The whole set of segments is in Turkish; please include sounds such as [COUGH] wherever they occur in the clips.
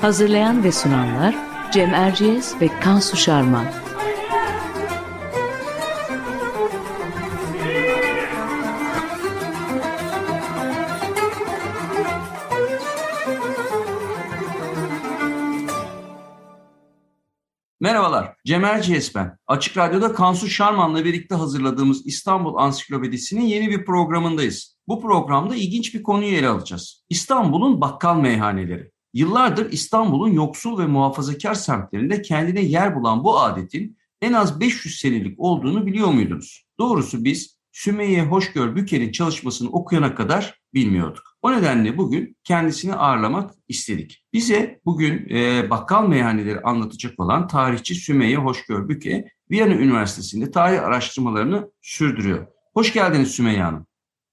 Hazırlayan ve sunanlar Cem Erciyes ve Kansu Şarman. Merhabalar, Cem Erciyes ben. Açık Radyo'da Kansu Şarman'la birlikte hazırladığımız İstanbul Ansiklopedisi'nin yeni bir programındayız. Bu programda ilginç bir konuyu ele alacağız. İstanbul'un bakkal meyhaneleri. Yıllardır İstanbul'un yoksul ve muhafazakar semtlerinde kendine yer bulan bu adetin en az 500 senelik olduğunu biliyor muydunuz? Doğrusu biz Sümeyye Hoşgör Büker'in çalışmasını okuyana kadar bilmiyorduk. O nedenle bugün kendisini ağırlamak istedik. Bize bugün e, bakkal meyhaneleri anlatacak olan tarihçi Sümeyye Hoşgör Büke, Viyana Üniversitesi'nde tarih araştırmalarını sürdürüyor. Hoş geldiniz Sümeyye Hanım.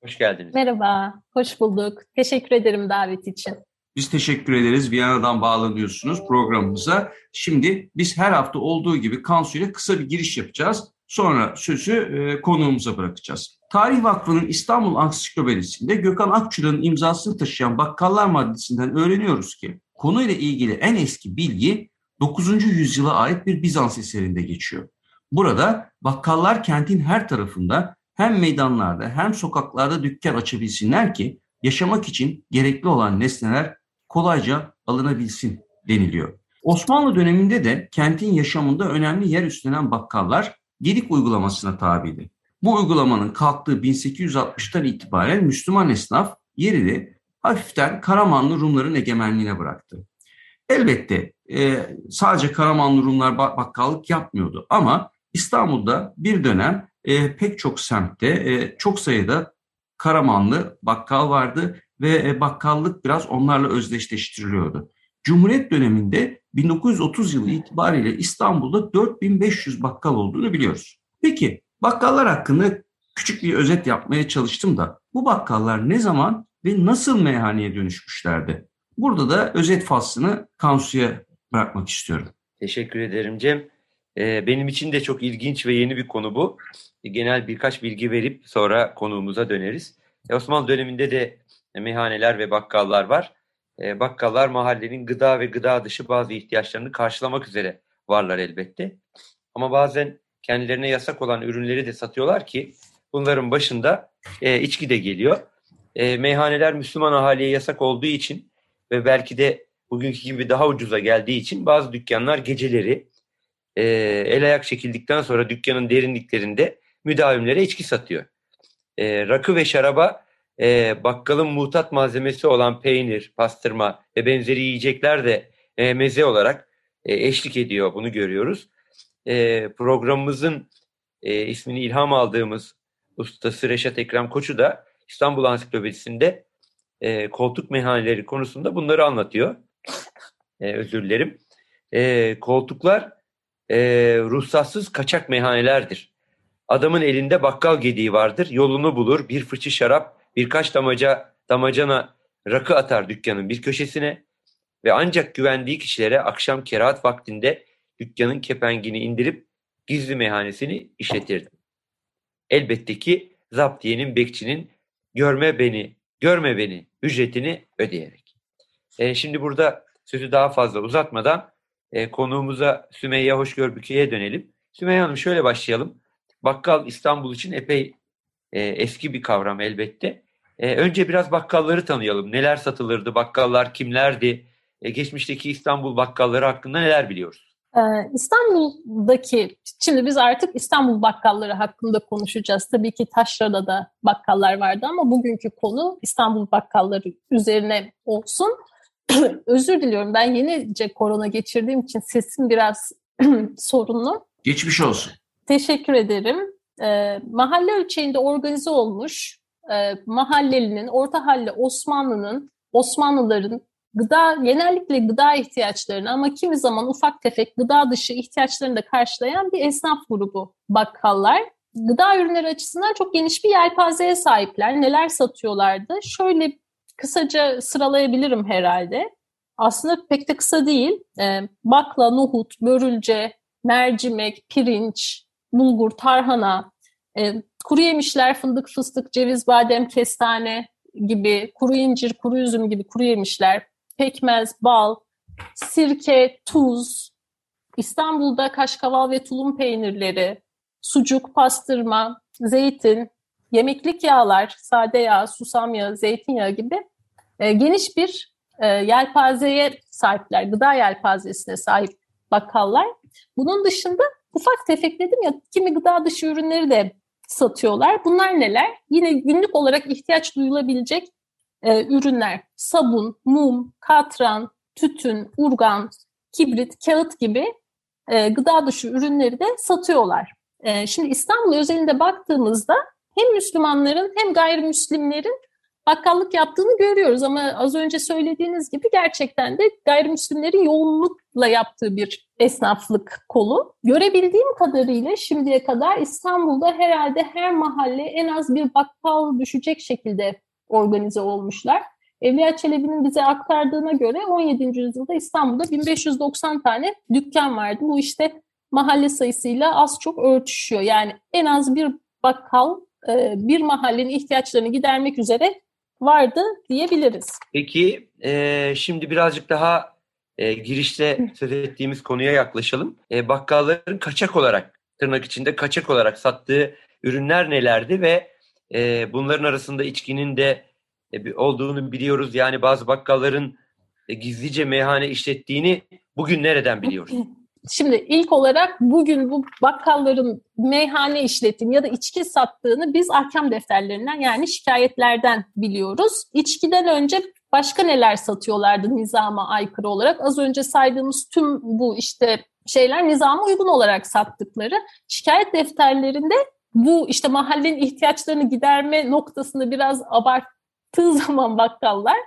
Hoş geldiniz. Merhaba, hoş bulduk. Teşekkür ederim davet için. Biz teşekkür ederiz. Viyana'dan bağlanıyorsunuz programımıza. Şimdi biz her hafta olduğu gibi Kansu ile kısa bir giriş yapacağız. Sonra sözü e, konuğumuza bırakacağız. Tarih Vakfı'nın İstanbul Ansiklopedisi'nde Gökhan Akçura'nın imzasını taşıyan bakkallar maddesinden öğreniyoruz ki konuyla ilgili en eski bilgi 9. yüzyıla ait bir Bizans eserinde geçiyor. Burada bakkallar kentin her tarafında hem meydanlarda hem sokaklarda dükkan açabilsinler ki yaşamak için gerekli olan nesneler kolayca alınabilsin deniliyor. Osmanlı döneminde de kentin yaşamında önemli yer üstlenen bakkallar Gedik uygulamasına tabiydi. Bu uygulamanın kalktığı 1860'tan itibaren Müslüman esnaf yerini hafiften Karamanlı Rumların egemenliğine bıraktı. Elbette e, sadece Karamanlı Rumlar bakkallık yapmıyordu ama İstanbul'da bir dönem e, pek çok semtte e, çok sayıda Karamanlı bakkal vardı ve e, bakkallık biraz onlarla özdeşleştiriliyordu. Cumhuriyet döneminde 1930 yılı itibariyle İstanbul'da 4500 bakkal olduğunu biliyoruz. Peki bakkallar hakkında küçük bir özet yapmaya çalıştım da bu bakkallar ne zaman ve nasıl meyhaneye dönüşmüşlerdi? Burada da özet faslını Kansu'ya bırakmak istiyorum. Teşekkür ederim Cem. Ee, benim için de çok ilginç ve yeni bir konu bu. Genel birkaç bilgi verip sonra konuğumuza döneriz. E, Osmanlı döneminde de meyhaneler ve bakkallar var. E, bakkallar mahallenin gıda ve gıda dışı bazı ihtiyaçlarını karşılamak üzere varlar elbette. Ama bazen kendilerine yasak olan ürünleri de satıyorlar ki bunların başında e, içki de geliyor. E, meyhaneler Müslüman ahaliye yasak olduğu için ve belki de bugünkü gibi daha ucuza geldiği için bazı dükkanlar geceleri e, el ayak çekildikten sonra dükkanın derinliklerinde müdavimlere içki satıyor. E, rakı ve şaraba e, bakkalın muhtat malzemesi olan peynir, pastırma ve benzeri yiyecekler de e, meze olarak e, eşlik ediyor. Bunu görüyoruz. E, programımızın e, ismini ilham aldığımız ustası Reşat Ekrem Koçu da İstanbul Ansiklopedisi'nde e, koltuk meyhaneleri konusunda bunları anlatıyor. E, özür dilerim. E, koltuklar e, ruhsatsız kaçak meyhanelerdir. Adamın elinde bakkal gediği vardır. Yolunu bulur. Bir fıçı şarap birkaç damaca, damacana rakı atar dükkanın bir köşesine ve ancak güvendiği kişilere akşam kerahat vaktinde dükkanın kepengini indirip gizli meyhanesini işletirdi. Elbette ki zaptiyenin bekçinin görme beni, görme beni ücretini ödeyerek. E, şimdi burada sözü daha fazla uzatmadan e, konuğumuza Sümeyye Hoşgörbüke'ye dönelim. Sümeyye Hanım şöyle başlayalım. Bakkal İstanbul için epey e, eski bir kavram elbette. E, önce biraz bakkalları tanıyalım. Neler satılırdı, bakkallar kimlerdi, e, geçmişteki İstanbul bakkalları hakkında neler biliyoruz? Ee, İstanbul'daki, şimdi biz artık İstanbul bakkalları hakkında konuşacağız. Tabii ki Taşra'da da bakkallar vardı ama bugünkü konu İstanbul bakkalları üzerine olsun. [CLEARS THROAT] Özür diliyorum ben yenice korona geçirdiğim için sesim biraz [CLEARS THROAT] sorunlu. Geçmiş olsun. Teşekkür ederim. Ee, mahalle ölçeğinde organize olmuş e, mahallelinin, orta halli Osmanlı'nın, Osmanlıların gıda genellikle gıda ihtiyaçlarını ama kimi zaman ufak tefek gıda dışı ihtiyaçlarını da karşılayan bir esnaf grubu bakkallar. Gıda ürünleri açısından çok geniş bir yelpazeye sahipler. Neler satıyorlardı? Şöyle kısaca sıralayabilirim herhalde. Aslında pek de kısa değil. E, bakla, nohut, börülce, mercimek, pirinç, bulgur, tarhana, e, kuru yemişler, fındık, fıstık, ceviz, badem, kestane gibi, kuru incir, kuru üzüm gibi kuru yemişler, pekmez, bal, sirke, tuz, İstanbul'da kaşkaval ve tulum peynirleri, sucuk, pastırma, zeytin, yemeklik yağlar, sade yağ, susam yağı, zeytinyağı gibi e, geniş bir e, yelpazeye sahipler, gıda yelpazesine sahip bakkallar. Bunun dışında ufak tefek dedim ya kimi gıda dışı ürünleri de satıyorlar. Bunlar neler? Yine günlük olarak ihtiyaç duyulabilecek e, ürünler. Sabun, mum, katran, tütün, urgan, kibrit, kağıt gibi e, gıda dışı ürünleri de satıyorlar. E, şimdi İstanbul özelinde baktığımızda hem Müslümanların hem gayrimüslimlerin bakkallık yaptığını görüyoruz ama az önce söylediğiniz gibi gerçekten de gayrimüslimlerin yoğunlukla yaptığı bir esnaflık kolu. Görebildiğim kadarıyla şimdiye kadar İstanbul'da herhalde her mahalle en az bir bakkal düşecek şekilde organize olmuşlar. Evliya Çelebi'nin bize aktardığına göre 17. yüzyılda İstanbul'da 1590 tane dükkan vardı. Bu işte mahalle sayısıyla az çok örtüşüyor. Yani en az bir bakkal e, bir mahallenin ihtiyaçlarını gidermek üzere vardı diyebiliriz. Peki e, şimdi birazcık daha e, girişte söz ettiğimiz konuya yaklaşalım. E, bakkalların kaçak olarak tırnak içinde kaçak olarak sattığı ürünler nelerdi ve e, bunların arasında içkinin de e, olduğunu biliyoruz. Yani bazı bakkalların e, gizlice meyhane işlettiğini bugün nereden biliyoruz? Şimdi ilk olarak bugün bu bakkalların meyhane işlettiğini ya da içki sattığını biz ahkam defterlerinden yani şikayetlerden biliyoruz. İçkiden önce başka neler satıyorlardı nizama aykırı olarak? Az önce saydığımız tüm bu işte şeyler nizama uygun olarak sattıkları. Şikayet defterlerinde bu işte mahallenin ihtiyaçlarını giderme noktasında biraz abarttığı [LAUGHS] zaman bakkallar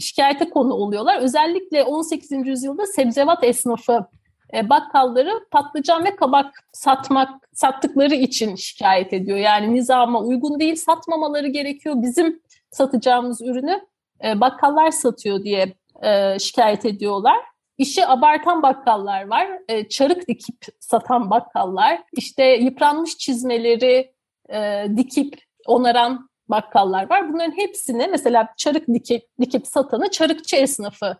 şikayete konu oluyorlar. Özellikle 18. yüzyılda sebzevat esnafı e, bakkalları patlıcan ve kabak satmak sattıkları için şikayet ediyor. Yani nizama uygun değil, satmamaları gerekiyor. Bizim satacağımız ürünü e, bakkallar satıyor diye e, şikayet ediyorlar. İşi abartan bakkallar var, e, çarık dikip satan bakkallar, işte yıpranmış çizmeleri dikip onaran bakkallar var. Bunların hepsini mesela çarık dikip, dikip satanı çarıkçı esnafı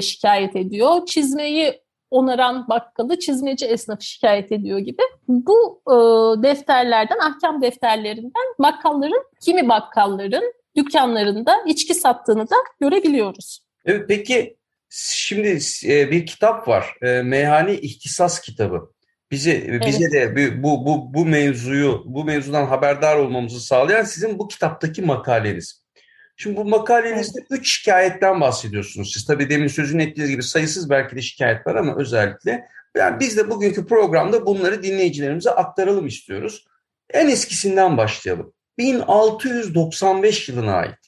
şikayet ediyor. Çizmeyi onaran bakkalı çizmeci esnafı şikayet ediyor gibi. Bu defterlerden, ahkam defterlerinden bakkalların, kimi bakkalların dükkanlarında içki sattığını da görebiliyoruz. Evet, peki şimdi e, bir kitap var. E, Meyhane İhtisas kitabı. Bizi bize evet. de bu bu bu mevzuyu bu mevzudan haberdar olmamızı sağlayan sizin bu kitaptaki makaleniz. Şimdi bu makalenizde evet. üç şikayetten bahsediyorsunuz. Siz tabii demin sözünü ettiğiniz gibi sayısız belki de şikayet var ama özellikle yani biz de bugünkü programda bunları dinleyicilerimize aktaralım istiyoruz. En eskisinden başlayalım. 1695 yılına ait.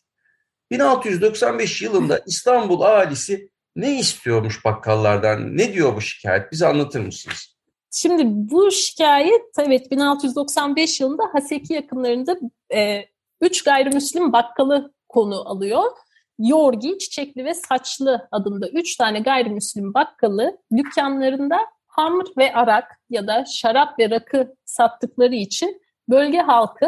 1695 yılında İstanbul ahalisi ne istiyormuş bakkallardan? Ne diyor bu şikayet? Bize anlatır mısınız? Şimdi bu şikayet evet 1695 yılında Haseki yakınlarında e, üç gayrimüslim bakkalı konu alıyor. Yorgi, Çiçekli ve Saçlı adında üç tane gayrimüslim bakkalı dükkanlarında hamr ve arak ya da şarap ve rakı sattıkları için bölge halkı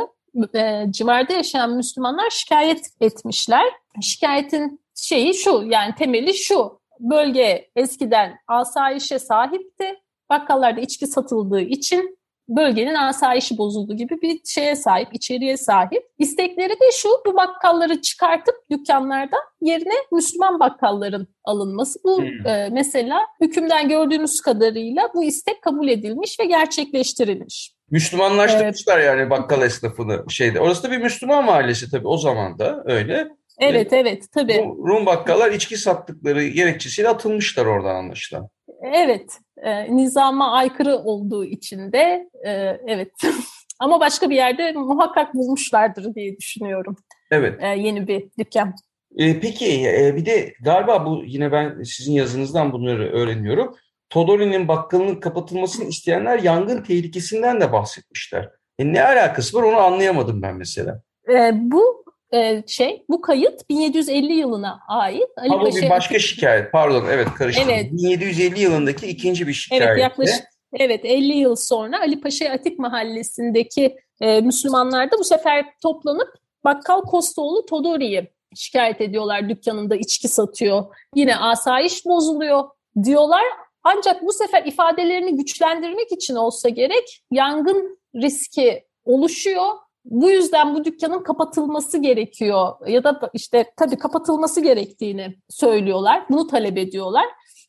e, civarda yaşayan Müslümanlar şikayet etmişler. Şikayetin şeyi şu yani temeli şu bölge eskiden asayişe sahipti. Bakkallarda içki satıldığı için bölgenin asayişi bozuldu gibi bir şeye sahip, içeriye sahip. İstekleri de şu, bu bakkalları çıkartıp dükkanlarda yerine Müslüman bakkalların alınması. Bu hmm. e, mesela hükümden gördüğünüz kadarıyla bu istek kabul edilmiş ve gerçekleştirilmiş. Müslümanlaştırmışlar evet. yani bakkal esnafını şeyde. Orası da bir Müslüman mahallesi tabii o zaman da öyle. Evet, evet tabii. Rum bakkallar içki sattıkları gerekçesiyle atılmışlar oradan anlaşılan. Evet, e, nizama aykırı olduğu için de e, evet. [LAUGHS] Ama başka bir yerde muhakkak bulmuşlardır diye düşünüyorum. Evet. E, yeni bir dükkan. E, peki e, bir de galiba bu yine ben sizin yazınızdan bunları öğreniyorum. Todori'nin bakkalının kapatılmasını isteyenler yangın tehlikesinden de bahsetmişler. E, ne alakası var onu anlayamadım ben mesela. E, bu e, şey bu kayıt 1750 yılına ait. Ali ha, bu bir başka şikayet. Pardon evet karıştırdım. Evet. 1750 yılındaki ikinci bir şikayet. Evet yaklaşık evet 50 yıl sonra Ali Paşa Atik Mahallesi'ndeki e, Müslümanlar da bu sefer toplanıp Bakkal Kostoğlu Todori'yi şikayet ediyorlar dükkanında içki satıyor. Yine asayiş bozuluyor diyorlar. Ancak bu sefer ifadelerini güçlendirmek için olsa gerek yangın riski oluşuyor. Bu yüzden bu dükkanın kapatılması gerekiyor ya da işte tabii kapatılması gerektiğini söylüyorlar. Bunu talep ediyorlar.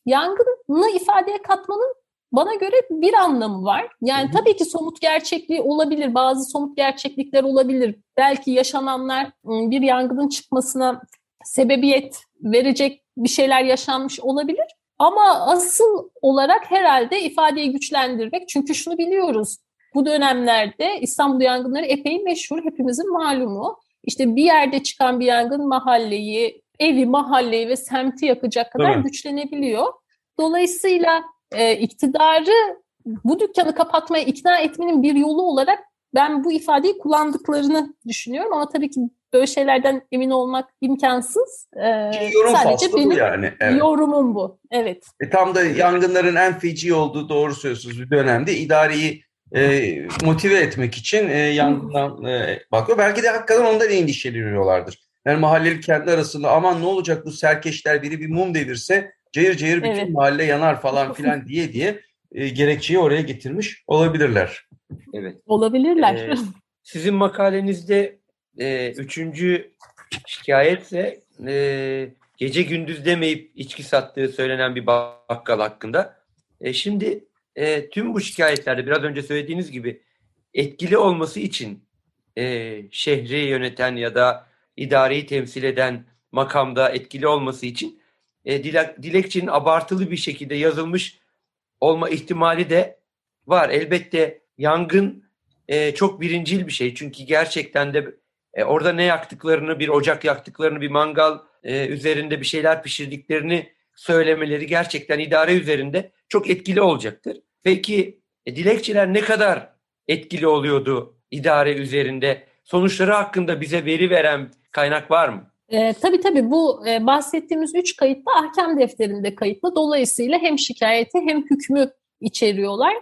Yangını ifadeye katmanın bana göre bir anlamı var. Yani tabii ki somut gerçekliği olabilir, bazı somut gerçeklikler olabilir. Belki yaşananlar ıı, bir yangının çıkmasına sebebiyet verecek bir şeyler yaşanmış olabilir. Ama asıl olarak herhalde ifadeyi güçlendirmek. Çünkü şunu biliyoruz. Bu dönemlerde İstanbul yangınları epey meşhur, hepimizin malumu. İşte bir yerde çıkan bir yangın mahalleyi, evi, mahalleyi ve semti yakacak kadar evet. güçlenebiliyor. Dolayısıyla e, iktidarı bu dükkanı kapatmaya ikna etmenin bir yolu olarak ben bu ifadeyi kullandıklarını düşünüyorum ama tabii ki böyle şeylerden emin olmak imkansız. Ee, Yorum sadece benim yani. Evet. yorumum bu. Evet. E, tam da yangınların en feci olduğu doğru söylüyorsunuz bir dönemde idareyi e, motive etmek için e, yangından e, bakıyor. Belki de hakikaten ondan endişeleniyorlardır. Yani mahalleli kendi arasında aman ne olacak bu serkeşler biri bir mum devirse cayır cayır bütün evet. mahalle yanar falan filan [LAUGHS] diye diye e, gerekçeyi oraya getirmiş olabilirler. Evet. Olabilirler. Ee, sizin makalenizde e, üçüncü şikayetse e, gece gündüz demeyip içki sattığı söylenen bir bakkal hakkında. E, şimdi e, tüm bu şikayetlerde biraz önce söylediğiniz gibi etkili olması için e, şehri yöneten ya da idareyi temsil eden makamda etkili olması için e, dilek, dilekçenin abartılı bir şekilde yazılmış olma ihtimali de var. Elbette yangın e, çok birincil bir şey. Çünkü gerçekten de e, orada ne yaktıklarını, bir ocak yaktıklarını, bir mangal e, üzerinde bir şeyler pişirdiklerini söylemeleri gerçekten idare üzerinde çok etkili olacaktır. Peki e, dilekçeler ne kadar etkili oluyordu idare üzerinde? Sonuçları hakkında bize veri veren kaynak var mı? E, tabii tabii bu e, bahsettiğimiz üç kayıt da ahkam defterinde kayıtlı. Dolayısıyla hem şikayeti hem hükmü içeriyorlar.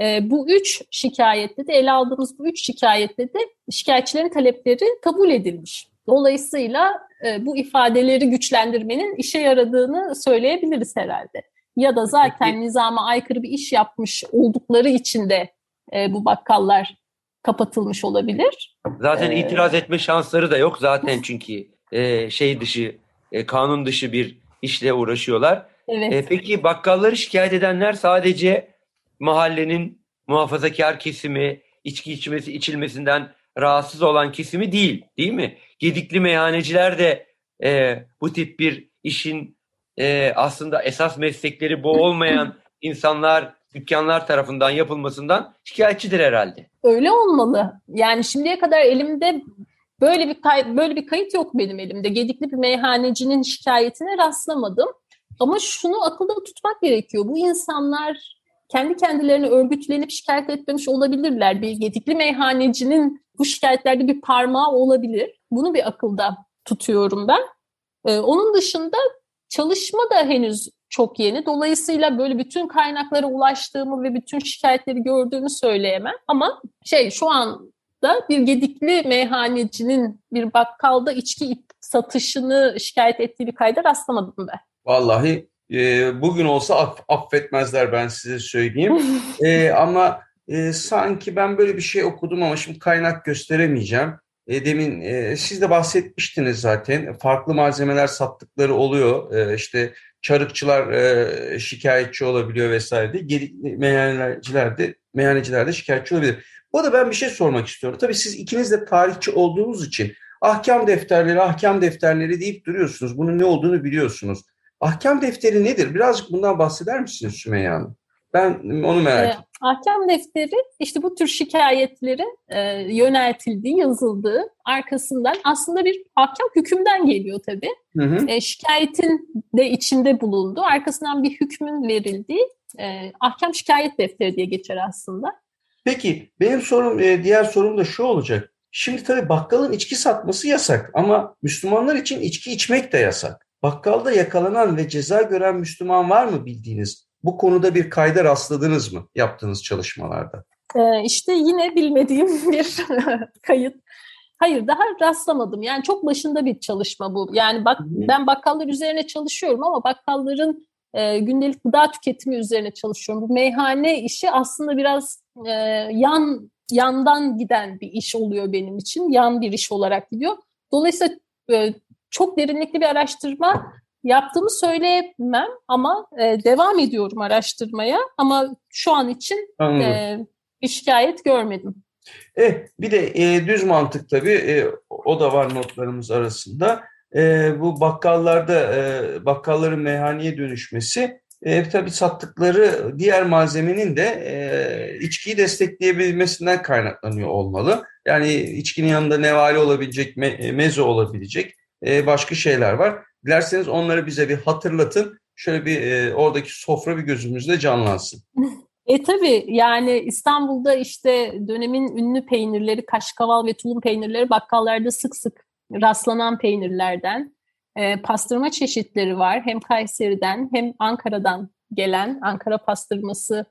E, bu üç şikayette de ele aldığımız bu üç şikayette de şikayetçilerin talepleri kabul edilmiş. Dolayısıyla e, bu ifadeleri güçlendirmenin işe yaradığını söyleyebiliriz herhalde. Ya da zaten Peki. nizama aykırı bir iş yapmış oldukları için de e, bu bakkallar kapatılmış olabilir. Zaten ee, itiraz etme şansları da yok zaten çünkü e, şey dışı, e, kanun dışı bir işle uğraşıyorlar. Evet. E, peki bakkalları şikayet edenler sadece mahallenin muhafazakar kesimi, içki içmesi içilmesinden rahatsız olan kesimi değil, değil mi? Gedikli meyhaneciler de e, bu tip bir işin e, aslında esas meslekleri bu olmayan [CLEARS THROAT] insanlar, dükkanlar tarafından yapılmasından şikayetçidir herhalde. Öyle olmalı. Yani şimdiye kadar elimde böyle bir kay- böyle bir kayıt yok benim elimde. Gedikli bir meyhanecinin şikayetine rastlamadım. Ama şunu akılda tutmak gerekiyor. Bu insanlar kendi kendilerini örgütlenip şikayet etmemiş olabilirler. Bir gedikli meyhanecinin bu şikayetlerde bir parmağı olabilir. Bunu bir akılda tutuyorum ben. Ee, onun dışında çalışma da henüz çok yeni. Dolayısıyla böyle bütün kaynaklara ulaştığımı ve bütün şikayetleri gördüğümü söyleyemem. Ama şey şu anda bir gedikli meyhanecinin bir bakkalda içki satışını şikayet ettiği bir kayda rastlamadım ben. Vallahi e, bugün olsa aff affetmezler ben size söyleyeyim. [LAUGHS] e, ama e, sanki ben böyle bir şey okudum ama şimdi kaynak gösteremeyeceğim. E, demin e, siz de bahsetmiştiniz zaten. Farklı malzemeler sattıkları oluyor. E, işte çarıkçılar e, şikayetçi olabiliyor vesaire de. Meyhaneciler de, meyhaneciler de şikayetçi olabilir. Bu da ben bir şey sormak istiyorum. Tabii siz ikiniz de tarihçi olduğunuz için ahkam defterleri, ahkam defterleri deyip duruyorsunuz. Bunun ne olduğunu biliyorsunuz. Ahkam defteri nedir? Birazcık bundan bahseder misiniz Sümeyye Hanım? Ben onu merak ettim. E, ahkam defteri işte bu tür şikayetlerin e, yöneltildiği, yazıldığı arkasından aslında bir ahkam hükümden geliyor tabii. Hı hı. E, şikayetin de içinde bulunduğu, arkasından bir hükmün verildiği e, ahkam şikayet defteri diye geçer aslında. Peki benim sorum, e, diğer sorum da şu olacak. Şimdi tabii bakkalın içki satması yasak ama Müslümanlar için içki içmek de yasak. Bakkalda yakalanan ve ceza gören Müslüman var mı bildiğiniz? Bu konuda bir kayda rastladınız mı yaptığınız çalışmalarda? Ee, işte yine bilmediğim [LAUGHS] bir kayıt. Hayır daha rastlamadım. Yani çok başında bir çalışma bu. Yani bak ben bakkallar üzerine çalışıyorum ama bakkalların e, gündelik gıda tüketimi üzerine çalışıyorum. Bu meyhane işi aslında biraz e, yan yandan giden bir iş oluyor benim için. Yan bir iş olarak gidiyor. Dolayısıyla e, çok derinlikli bir araştırma yaptığımı söyleyemem ama e, devam ediyorum araştırmaya. Ama şu an için e, bir şikayet görmedim. E, bir de e, düz mantık tabii e, o da var notlarımız arasında. E, bu bakkallarda e, bakkalların meyhaneye dönüşmesi e, tabii sattıkları diğer malzemenin de e, içkiyi destekleyebilmesinden kaynaklanıyor olmalı. Yani içkinin yanında nevali olabilecek, me, e, meze olabilecek e, başka şeyler var. Dilerseniz onları bize bir hatırlatın. Şöyle bir e, oradaki sofra bir gözümüzde canlansın. E tabii yani İstanbul'da işte dönemin ünlü peynirleri, kaşkaval ve tulum peynirleri bakkallarda sık sık rastlanan peynirlerden. E, pastırma çeşitleri var. Hem Kayseri'den hem Ankara'dan gelen Ankara pastırması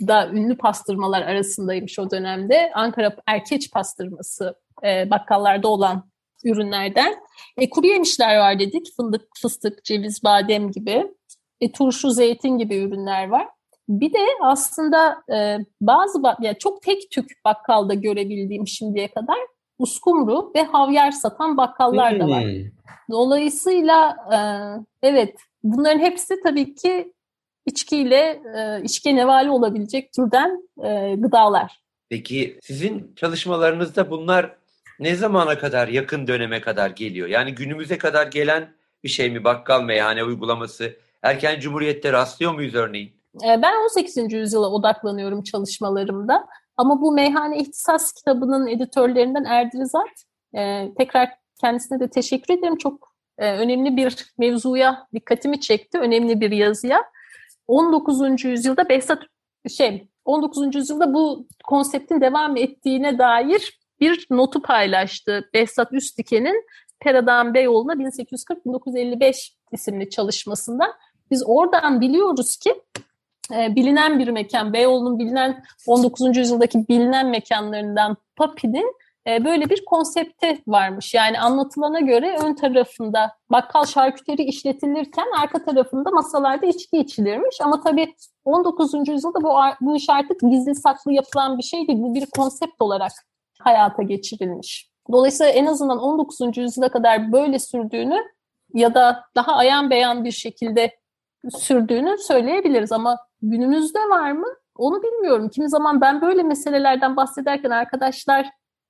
da ünlü pastırmalar arasındaymış o dönemde. Ankara erkeç pastırması e, bakkallarda olan ürünlerden. E, kuru yemişler var dedik. Fındık, fıstık, ceviz, badem gibi. E, turşu, zeytin gibi ürünler var. Bir de aslında e, bazı yani çok tek tük bakkalda görebildiğim şimdiye kadar uskumru ve havyar satan bakkallar da var. Hmm. Dolayısıyla e, evet bunların hepsi tabii ki içkiyle e, içkiye nevali olabilecek türden e, gıdalar. Peki sizin çalışmalarınızda bunlar ne zamana kadar, yakın döneme kadar geliyor? Yani günümüze kadar gelen bir şey mi bakkal meyhane uygulaması? Erken Cumhuriyet'te rastlıyor muyuz örneğin? Ee, ben 18. yüzyıla odaklanıyorum çalışmalarımda. Ama bu Meyhane İhtisas kitabının editörlerinden Erdirizat, e, tekrar kendisine de teşekkür ederim. Çok e, önemli bir mevzuya dikkatimi çekti, önemli bir yazıya. 19. yüzyılda Behzat şey 19. yüzyılda bu konseptin devam ettiğine dair bir notu paylaştı Behzat Üstdiken'in Peradan Beyoğlu'na 1840-1955 isimli çalışmasında. Biz oradan biliyoruz ki e, bilinen bir mekan, Beyoğlu'nun bilinen 19. yüzyıldaki bilinen mekanlarından Papi'nin e, böyle bir konsepte varmış. Yani anlatılana göre ön tarafında bakkal şarküteri işletilirken arka tarafında masalarda içki içilirmiş. Ama tabii 19. yüzyılda bu, bu iş artık gizli saklı yapılan bir şey değil. Bu bir konsept olarak hayata geçirilmiş. Dolayısıyla en azından 19. yüzyıla kadar böyle sürdüğünü ya da daha ayan beyan bir şekilde sürdüğünü söyleyebiliriz ama günümüzde var mı? Onu bilmiyorum. Kimi zaman ben böyle meselelerden bahsederken arkadaşlar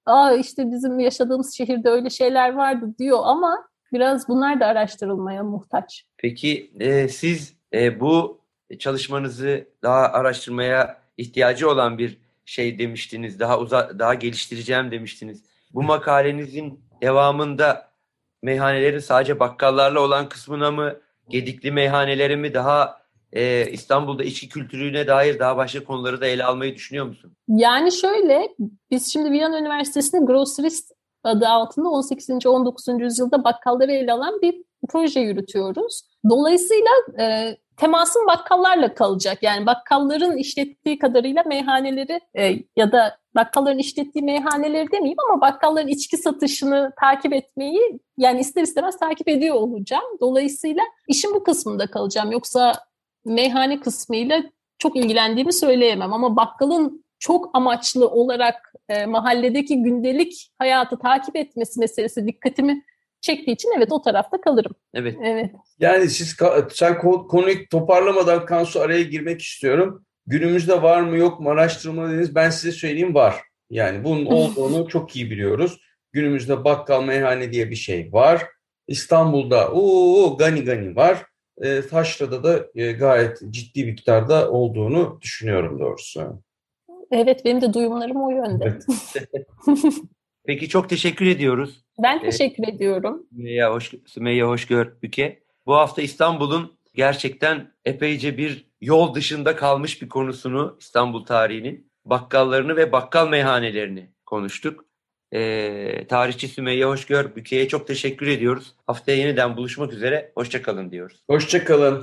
Aa işte bizim yaşadığımız şehirde öyle şeyler vardı diyor ama biraz bunlar da araştırılmaya muhtaç. Peki e, siz e, bu çalışmanızı daha araştırmaya ihtiyacı olan bir şey demiştiniz. Daha uza daha geliştireceğim demiştiniz. Bu makalenizin devamında meyhanelerin sadece bakkallarla olan kısmına mı, gedikli meyhaneleri mi daha e, İstanbul'da içki kültürüne dair daha başka konuları da ele almayı düşünüyor musun? Yani şöyle, biz şimdi Viyana Üniversitesi'nde Grocerist adı altında 18. 19. yüzyılda bakkalları ele alan bir proje yürütüyoruz. Dolayısıyla e, temasın bakkallarla kalacak. Yani bakkalların işlettiği kadarıyla meyhaneleri e, ya da bakkalların işlettiği meyhaneleri demeyeyim ama bakkalların içki satışını takip etmeyi yani ister istemez takip ediyor olacağım. Dolayısıyla işin bu kısmında kalacağım. Yoksa meyhane kısmıyla çok ilgilendiğimi söyleyemem ama bakkalın çok amaçlı olarak e, mahalledeki gündelik hayatı takip etmesi meselesi dikkatimi çektiği için evet o tarafta kalırım. Evet. Evet. Yani siz sen konuyu toparlamadan Kansu araya girmek istiyorum. Günümüzde var mı yok mu araştırmalıyız. Ben size söyleyeyim var. Yani bunun [LAUGHS] olduğunu çok iyi biliyoruz. Günümüzde bakkal meyhane diye bir şey var. İstanbul'da o gani gani var. e, taşrada da e, gayet ciddi miktarda olduğunu düşünüyorum doğrusu. Evet benim de duyumlarım o yönde. [LAUGHS] Peki çok teşekkür ediyoruz. Ben teşekkür ediyorum. Sümeyye, hoş, Sümeyye Hoşgör Büke. Bu hafta İstanbul'un gerçekten epeyce bir yol dışında kalmış bir konusunu İstanbul tarihinin bakkallarını ve bakkal meyhanelerini konuştuk. Ee, tarihçi Sümeyye Hoşgör Büke'ye çok teşekkür ediyoruz. Haftaya yeniden buluşmak üzere. Hoşçakalın diyoruz. Hoşçakalın.